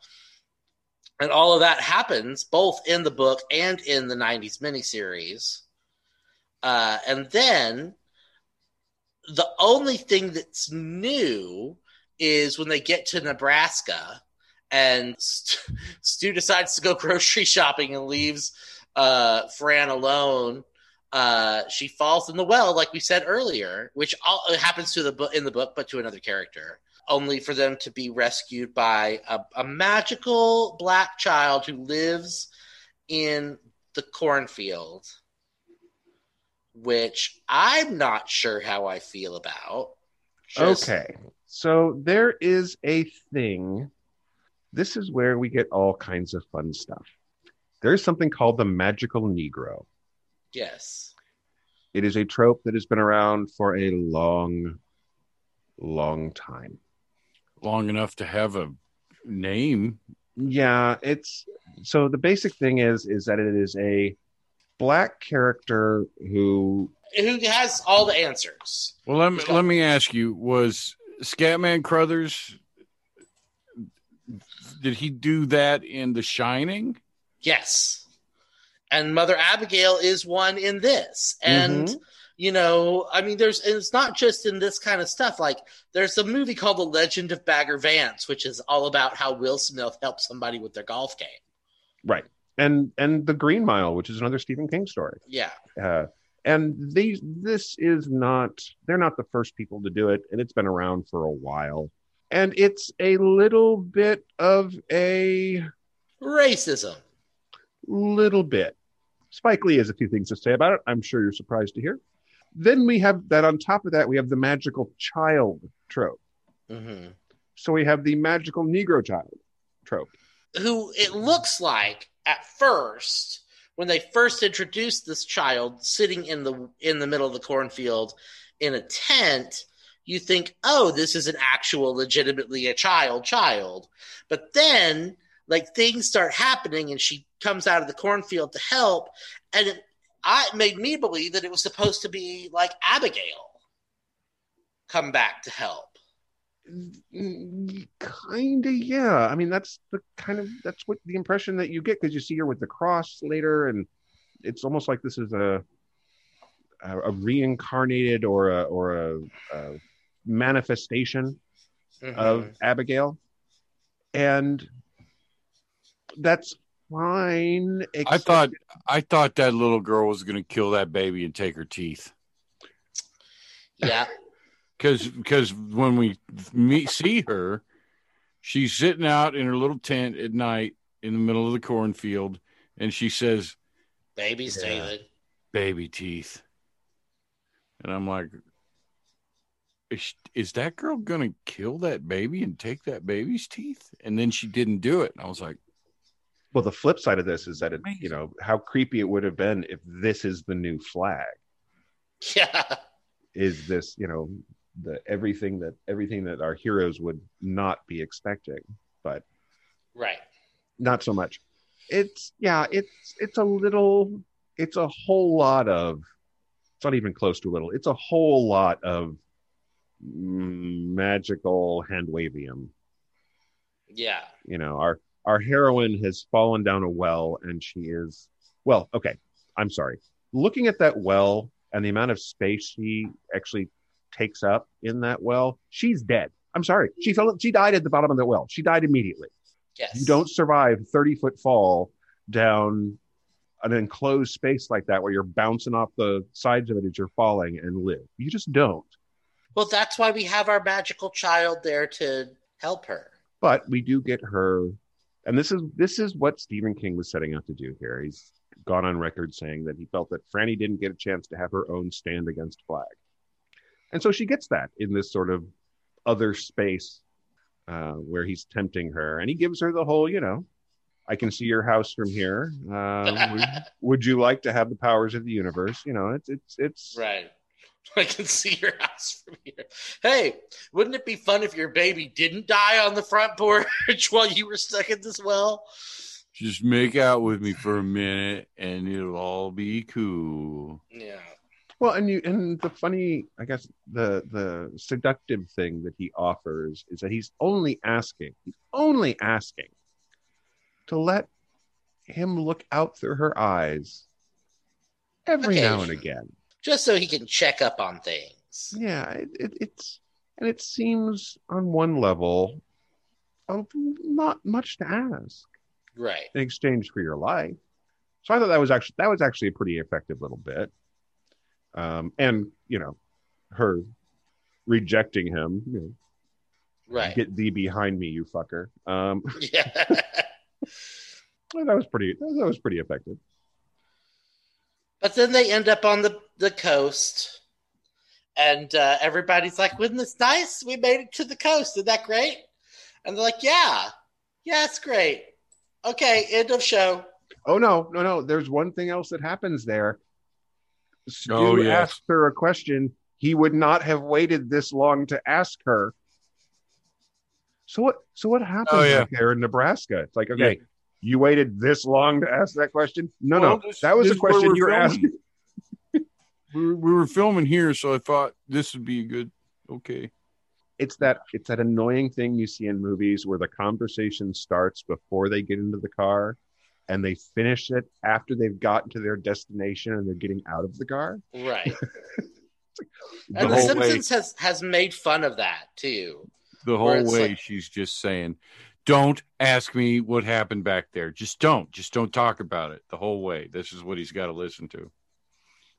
And all of that happens both in the book and in the 90s miniseries. Uh, and then the only thing that's new is when they get to Nebraska and Stu, decides to go grocery shopping and leaves uh, Fran alone. Uh, she falls in the well, like we said earlier, which all, happens to the book in the book, but to another character. Only for them to be rescued by a, a magical black child who lives in the cornfield, which I'm not sure how I feel about. Just- Okay. So there is a thing. This is where we get all kinds of fun stuff. There's something called the magical Negro. Yes. It is a trope that has been around for a long, long time. Long enough to have a name. Yeah, it's so the basic thing is is that it is a black character who Who has all the answers? Well, let me let me ask you: Was Scatman Crothers? Did he do that in The Shining? Yes. And Mother Abigail is one in this. And Mhm. you know, I mean there's it's not just in this kind of stuff. Like there's a movie called The Legend of Bagger Vance, which is all about how Will Smith helped somebody with their golf game. right and and the Green Mile, which is another Stephen King story. Yeah. Uh, and these this is not they're not the first people to do it, and it's been around for a while. And it's a little bit of a Racism. Little bit. Spike Lee has a few things to say about it. I'm sure you're surprised to hear. Then we have that on top of that, we have the magical child trope. hmm So we have the magical Negro child trope. Who it looks like at first when they first introduced this child sitting in the in the middle of the cornfield in a tent, you think, "Oh, this is an actual legitimately a child child." But then like things start happening and she comes out of the cornfield to help and it, I, it made me believe that it was supposed to be like Abigail come back to help. Kind of, yeah. I mean, that's the kind of that's what the impression that you get because you see her with the cross later, and it's almost like this is a a, a reincarnated or a or a, a manifestation of Mhm. Abigail, and that's fine. I thought I thought that little girl was going to kill that baby and take her teeth. yeah. because because when we meet see her, she's sitting out in her little tent at night in the middle of the cornfield, and she says, Babies, Yeah. David. "Baby teeth," and I'm like, "Is, is that girl gonna kill that baby and take that baby's teeth?" And then she didn't do it, and I was like, Well, the flip side of this is that it, Amazing. you know, how creepy it would have been if this is the new Flagg. Yeah. Is this, you know, the everything that everything that our heroes would not be expecting, but Right. not so much. It's yeah, it's it's a little, it's a whole lot of. It's not even close to a little. It's a whole lot of magical hand wavium. Yeah. you know our our heroine has fallen down a well and she is well okay i'm sorry. Looking at that well and the amount of space she actually takes up in that well she's dead. I'm sorry. She fell she died at the bottom of the well. She died immediately. Yes. you don't survive 30 foot fall down an enclosed space like that where you're bouncing off the sides of it as you're falling and live. You just don't. Well, that's why we have our magical child there to help her. but we do get her and this is this is what stephen king was setting out to do here. He's gone on record saying that he felt that franny didn't get a chance to have her own stand against Flagg. And so she gets that in this sort of other space uh, where he's tempting her. And he gives her the whole you know i can see your house from here. Uh, would, would you like to have the powers of the universe? You know it's it's it's Right. I can see your house from here. Hey, wouldn't it be fun if your baby didn't die on the front porch while you were stuck in this well? "Just make out with me for a minute, and it'll all be cool." Yeah. Well, and you and the funny, I guess the the seductive thing that he offers is that he's only asking, he's only asking to let him look out through her eyes every now and again. Just so he can check up on things. Yeah, it, it, it's and it seems on one level of not much to ask Right. in exchange for your life. So I thought that was actually that was actually a pretty effective little bit. Um, and you know, her rejecting him, you know, Right. get thee behind me, you fucker. Um, Yeah. that was pretty that was pretty effective. But then they end up on the, the coast. And uh, everybody's like, wasn't this nice? We made it to the coast. Isn't that great? And they're like, yeah. Yeah, it's great. Okay, end of show. Oh no, no, no. There's one thing else that happens there. Stu Oh, yes. asked her a question. He would not have waited this long to ask her. So what? So what happens Oh, yeah. there in Nebraska? It's like, okay, you waited this long to ask that question. No, Well, no, this- that was a question we're you were filming. asking. We were, we were filming here, so I thought this would be a good. Okay. It's that it's that annoying thing you see in movies where the conversation starts before they get into the car, and they finish it after they've gotten to their destination and they're getting out of the car. Right. The and The, whole way, Simpsons has, has made fun of that too. the whole way, like- she's just saying, "Don't ask me what happened back there. Just don't. Just don't talk about it." The whole way. This is what he's got to listen to.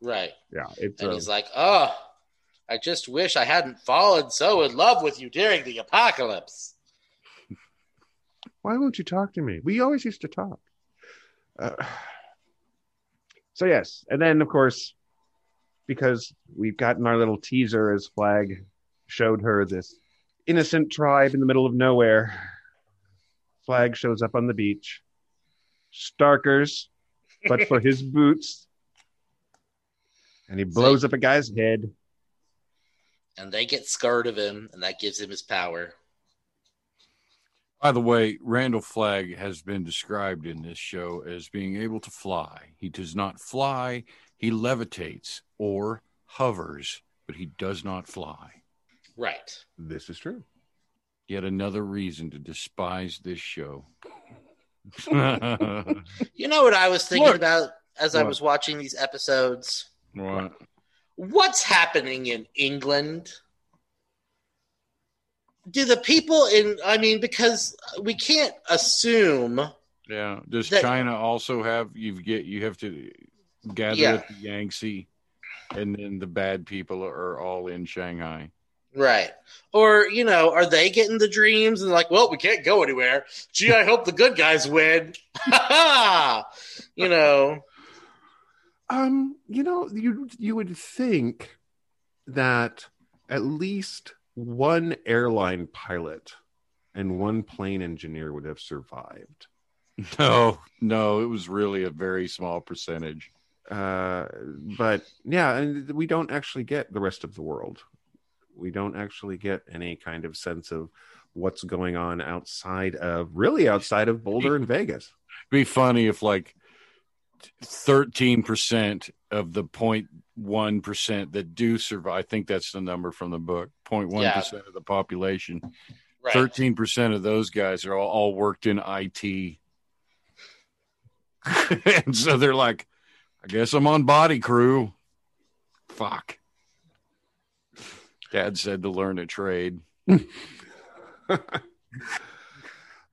Right. Yeah, it's And uh, he's like, oh, I just wish I hadn't fallen so in love with you during the apocalypse. why won't you talk to me? We always used to talk. Uh, so yes, and then of course, because we've gotten our little teaser as Flagg showed her this innocent tribe in the middle of nowhere. Flagg shows up on the beach. Starkers, but for his boots. And he blows up a guy's head. And they get scared of him, and that gives him his power. By the way, Randall Flagg has been described in this show as being able to fly. He does not fly, he levitates or hovers, but he does not fly. Right. This is true. Yet another reason to despise this show. You know what I was thinking Look. about as I was watching these episodes? what? What's happening in England? Do the people in, I mean, because we can't assume. Yeah. Does That- China also have you get you have to gather Yeah. at the Yangtze and then the bad people are all in Shanghai. Right. Or, you know, are they getting the dreams and like, well, we can't go anywhere. Gee, I hope the good guys win. you know, Um, you know, you you would think that at least one airline pilot and one plane engineer would have survived. No, no, it was really a very small percentage. Uh, but yeah, and we don't actually get the rest of the world. We don't actually get any kind of sense of what's going on outside of really outside of Boulder and Vegas. be funny if like 13% of the 0.1% that do survive, I think that's the number from the book, 0.1% of the population, right. 13% of those guys are all, all worked in IT. and so they're like, I guess I'm on body crew. Fuck. Dad said to learn a trade.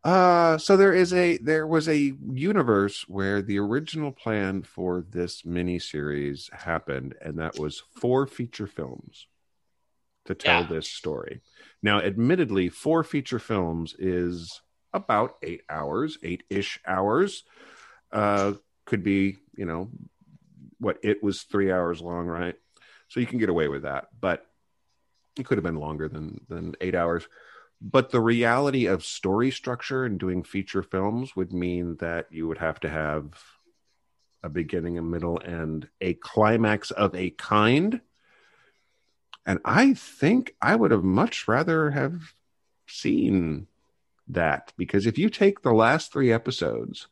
Uh, so there is a there was a universe where the original plan for this miniseries happened, and that was four feature films to tell Yeah. this story. Now, admittedly, four feature films is about eight hours, eight ish hours. Uh, could be, you know, what it was three hours long, right? So you can get away with that, but it could have been longer than than eight hours but the reality of story structure and doing feature films would mean that you would have to have a beginning a middle and a climax of a kind and i think i would have much rather have seen that because if you take the last three episodes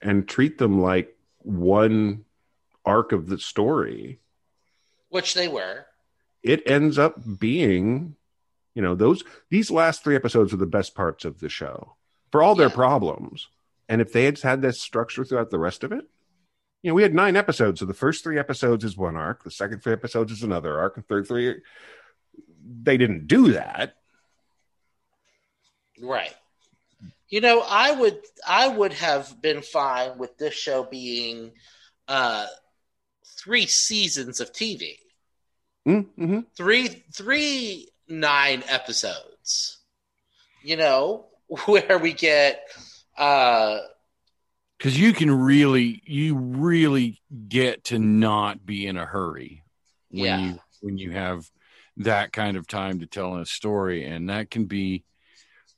and treat them like one arc of the story Which they were. It ends up being you know those these last three episodes are the best parts of the show for all their Yeah. problems And if they had had this structure throughout the rest of it, you know, we had nine episodes. So the first three episodes is one arc, the second three episodes is another arc, and third three. They didn't do that. Right. You know, I would I would have been fine with this show being uh three seasons of TV. Mm-hmm. Three three nine episodes. You know, where we get uh because you can really you really get to not be in a hurry when Yeah. you when you have that kind of time to tell a story and that can be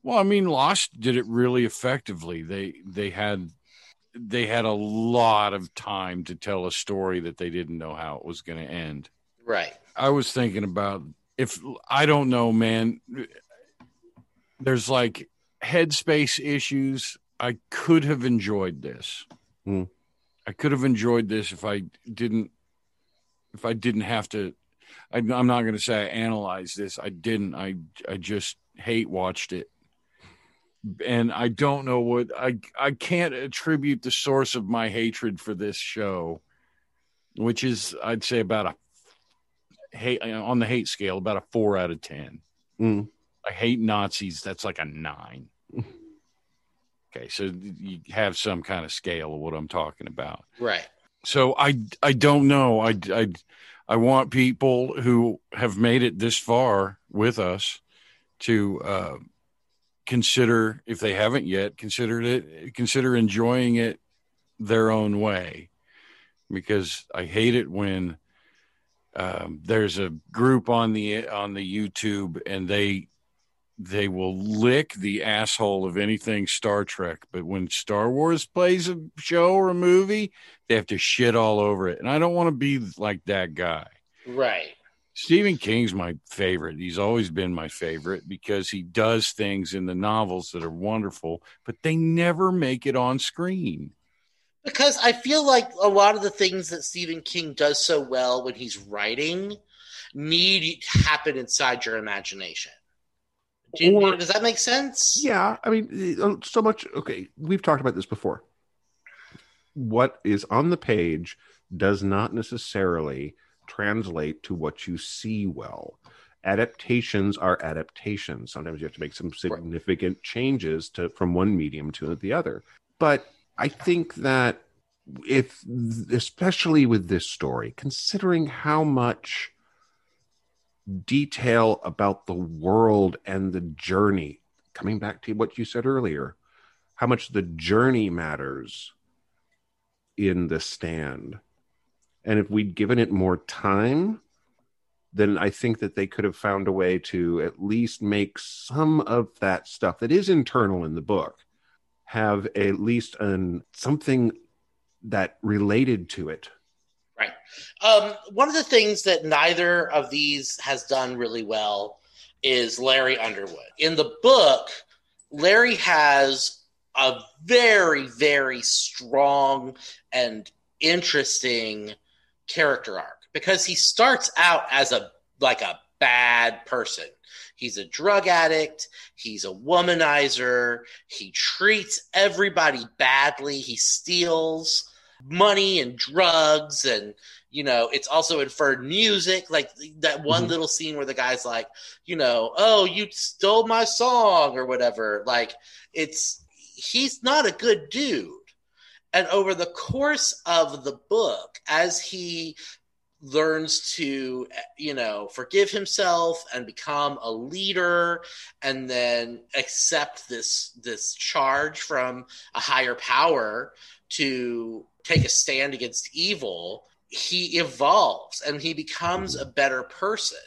well i mean lost did it really effectively they they had they had a lot of time to tell a story that they didn't know how it was going to end right. I was thinking about if I don't know, man. There's like headspace issues. I could have enjoyed this. Hmm. I could have enjoyed this if I didn't. If I didn't have to, I, I'm not going to say I analyzed this. I didn't. I I just hate watched it, and I don't know what I I can't attribute the source of my hatred for this show, which is I'd say about a hate on the hate scale about a four out of ten. Mm. I hate Nazis. That's like a nine. Okay, so you have some kind of scale of what I'm talking about. Right. So I I don't know. I I I want people who have made it this far with us to uh, consider, if they haven't yet, considered it consider enjoying it their own way, because I hate it when um, there's a group on the on the YouTube and they they will lick the asshole of anything Star Trek, but when Star Wars plays a show or a movie, they have to shit all over it. And I don't want to be like that guy. Right. Stephen King's my favorite. He's always been my favorite because he does things in the novels that are wonderful, but they never make it on screen. Because I feel like a lot of the things that Stephen King does so well when he's writing need to happen inside your imagination. Do you, Or- does that make sense? Yeah, I mean, uh, so much. Okay, we've talked about this before. What is on the page does not necessarily translate to what you see well. Adaptations are adaptations. Sometimes you have to make some significant changes to from one medium to the other. But I think that if, especially with this story, considering how much detail about the world and the journey coming back to what you said earlier how much the journey matters in the stand and if we'd given it more time then i think that they could have found a way to at least make some of that stuff that is internal in the book have at least an something that related to it Right. Um, one of the things that neither of these has done really well is Larry Underwood. In the book, Larry has a very, very strong and interesting character arc because he starts out as a like a bad person. He's a drug addict. He's a womanizer. He treats everybody badly. He steals money and drugs and you know it's also inferred music like that one Mhm. little scene where the guy's like you know oh you stole my song or whatever like it's he's not a good dude and over the course of the book as he learns to you know forgive himself and become a leader and then accept this this charge from a higher power to take a stand against evil he evolves and he becomes a better person.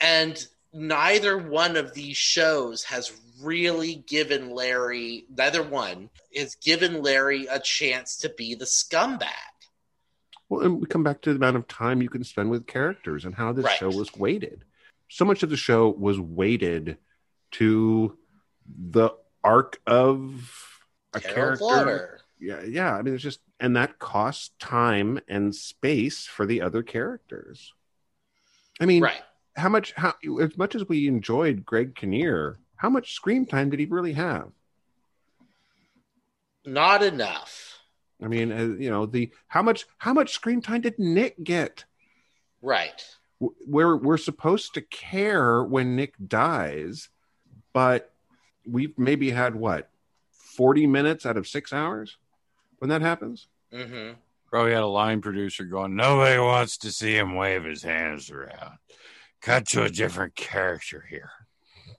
And neither one of these shows has really given larry neither one has given larry a chance to be the scumbag Well, and we come back to the amount of time you can spend with characters and how this Right. show was weighted. So much of the show was weighted to the arc of a Carol character. Yeah, yeah. I mean, it's just, and that costs time and space for the other characters. I mean, right how much? How as much as we enjoyed Greg Kinnear, how much screen time did he really have? Not enough. I mean, uh, you know, the how much how much screen time did Nick get? Right. We're we're supposed to care when Nick dies, but we've maybe had what forty minutes out of six hours when that happens. hmm Probably had a line producer going, Nobody wants to see him wave his hands around. Cut to a different character here.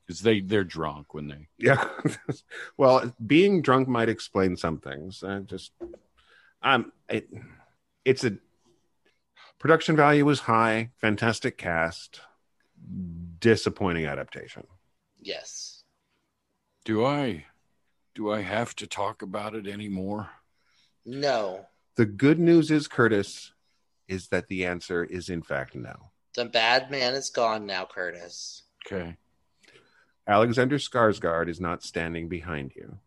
Because they, they're drunk when they. Yeah. well, being drunk might explain some things. I just, um, it, it's a production value was high, fantastic cast, disappointing adaptation. Yes. Do I. Do I have to talk about it anymore? No. The good news is, Curtis, is that the answer is in fact no. The bad man is gone now, Curtis. Okay. Alexander Skarsgård is not standing behind you.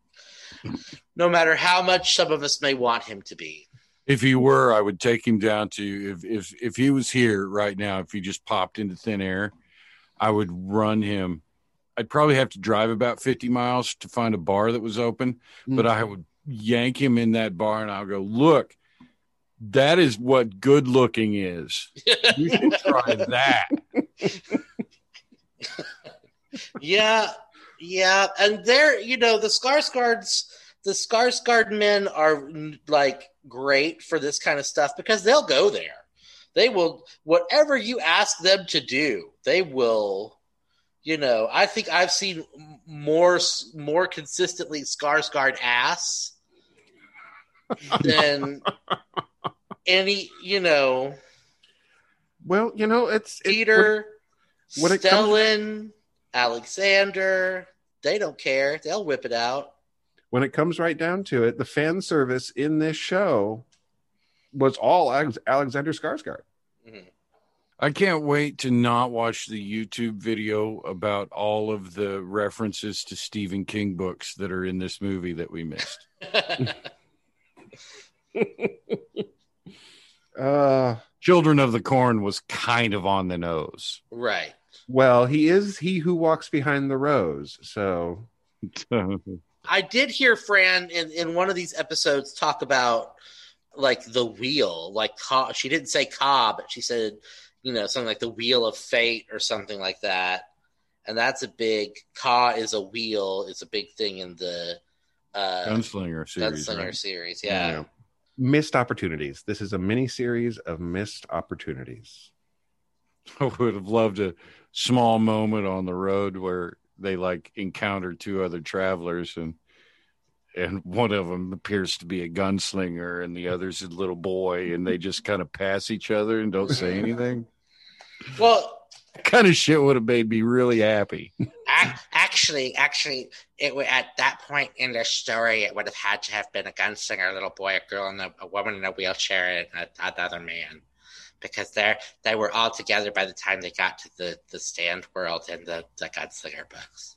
No matter how much some of us may want him to be. If he were, I would take him down to if if if he was here right now, if he just popped into thin air, I would run him. I'd probably have to drive about 50 miles to find a bar that was open, hmm. but I would yank him in that bar and I'll go, "Look, that is what good looking is. You should try that." yeah, yeah, and they're you know the Skarsgårds, the Skarsgård men are like great for this kind of stuff because they'll go there. They will whatever you ask them to do, they will. You know, I think I've seen more more consistently Skarsgård ass than any. You know, Well, you know, it's it- Peter, when it comes- Stellan, Alexander. They don't care. They'll whip it out. when it comes right down to it, the fan service in this show was all Alexander Skarsgård. I can't wait to not watch the YouTube video about all of the references to Stephen King books that are in this movie that we missed. Uh, Children of the Corn was kind of on the nose. right. Well, he is he who walks behind the rows. So I did hear Fran in, in one of these episodes talk about like the wheel, like Ka, she didn't say Ka, but she said, you know, something like the wheel of fate or something like that. And that's a big Ka is a wheel. It's a big thing in the uh, Gunslinger series. Gunslinger right? series. Yeah. Yeah. missed opportunities. This is a mini series of missed opportunities. I would have loved a small moment on the road where they like encounter two other travelers and and one of them appears to be a gunslinger and the other's a little boy and they just kind of pass each other and don't say anything. Well, kind of shit would have made me really happy. actually, actually, it would at that point in the story, it would have had to have been a gunslinger, a little boy, a girl, and a, a woman in a wheelchair, and a, another man, because they they were all together by the time they got to the the stand world in the the gunslinger books.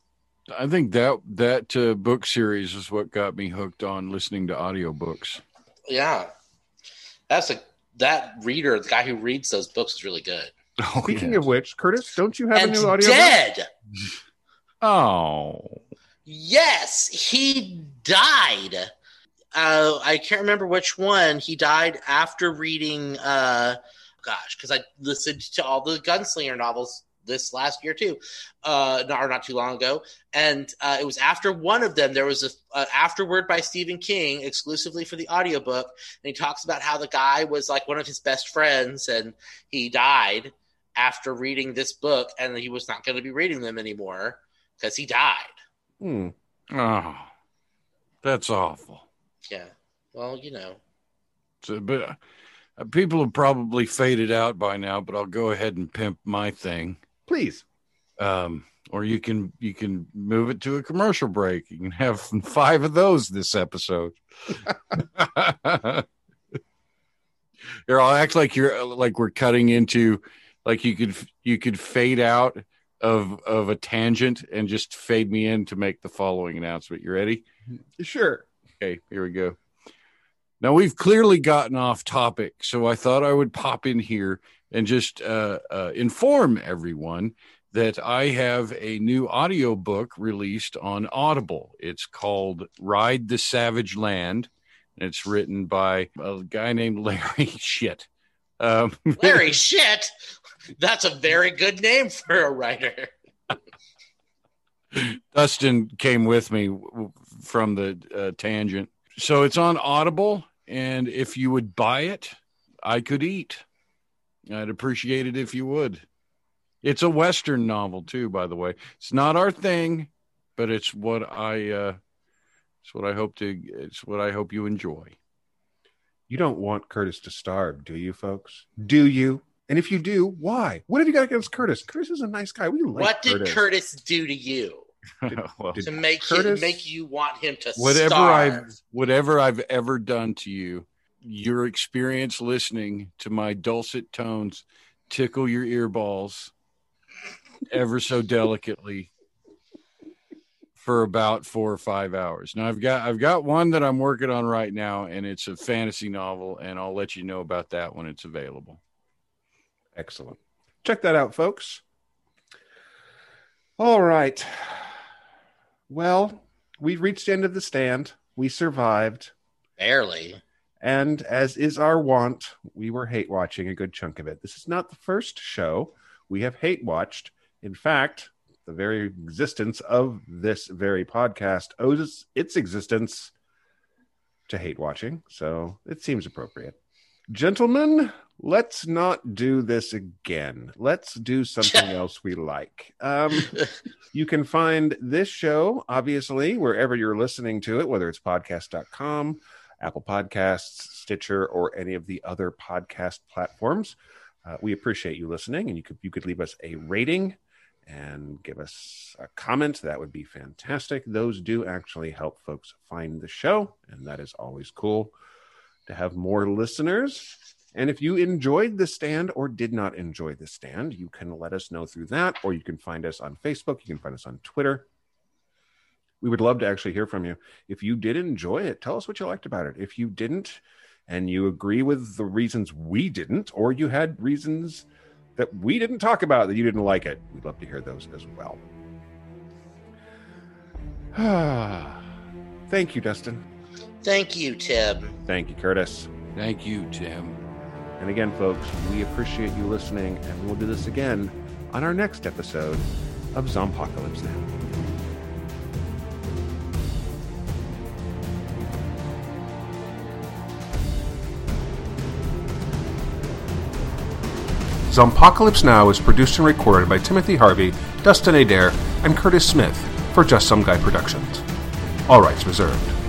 I think that that uh, book series is what got me hooked on listening to audiobooks. Yeah, that's a that reader, the guy who reads those books, is really good. Oh, Speaking yeah. of which, Curtis, don't you have and a new audio? dead. oh, Yes, he died. Uh, I can't remember which one. He died after reading. Uh, gosh, because I listened to all the Gunslinger novels this last year too, uh, not, or not too long ago, and uh, it was after one of them. There was a, a afterword by Stephen King exclusively for the audiobook, and he talks about how the guy was like one of his best friends, and he died after reading this book, and he was not going to be reading them anymore because he died. Hmm. oh, that's awful. Yeah. Well, you know. So, but uh, people have probably faded out by now. But I'll go ahead and pimp my thing. Please. Um, or you can you can move it to a commercial break. You can have five of those this episode. Here, I'll act like you're like we're cutting into like you could you could fade out of of a tangent and just fade me in to make the following announcement. You ready? Sure. Okay, here we go. Now we've clearly gotten off topic, so I thought I would pop in here and just uh, uh, inform everyone that I have a new audiobook released on Audible. It's called Ride the Savage Land. And it's written by a guy named Larry Shit. Um, Larry Shit. That's a very good name for a writer. Dustin came with me from the uh, tangent. So it's on Audible. And if you would buy it, I could eat. I'd appreciate it if you would. It's a Western novel too, by the way. It's not our thing, but it's what I uh it's what I hope to it's what I hope you enjoy. You don't want Curtis to starve, do you, folks? Do you? And if you do, why? What have you got against Curtis? Curtis is a nice guy. We like what did Curtis. Curtis do to you well, to make Curtis- him, make you want him to whatever starve? I've whatever I've ever done to you, your experience listening to my dulcet tones tickle your earballs ever so delicately for about four or five hours. Now I've got I've got one that I'm working on right now, and it's a fantasy novel, and I'll let you know about that when it's available. Excellent. Check that out, folks. All right. Well, we reached the end of the stand. We survived. Barely. And as is our wont, we were hate watching a good chunk of it. This is not the first show we have hate watched. In fact, the very existence of this very podcast owes its existence to hate watching. So it seems appropriate. Gentlemen, let's not do this again. Let's do something else we like. Um, you can find this show, obviously, wherever you're listening to it, whether it's podcast.com, Apple Podcasts, Stitcher, or any of the other podcast platforms. Uh, we appreciate you listening, and you could you could leave us a rating and give us a comment. That would be fantastic. Those do actually help folks find the show, and that is always cool to have more listeners. And if you enjoyed the stand or did not enjoy the stand, you can let us know through that, or you can find us on Facebook. You can find us on Twitter. We would love to actually hear from you. If you did enjoy it, tell us what you liked about it. If you didn't, and you agree with the reasons we didn't, or you had reasons that we didn't talk about that you didn't like it, we'd love to hear those as well. Thank you, Dustin. Thank you, Tim. Thank you, Curtis. Thank you, Tim. And again, folks, we appreciate you listening, and we'll do this again on our next episode of Zompocalypse Now. Zompocalypse Now is produced and recorded by Timothy Harvey, Dustin Adair, and Curtis Smith for Just Some Guy Productions. All rights reserved.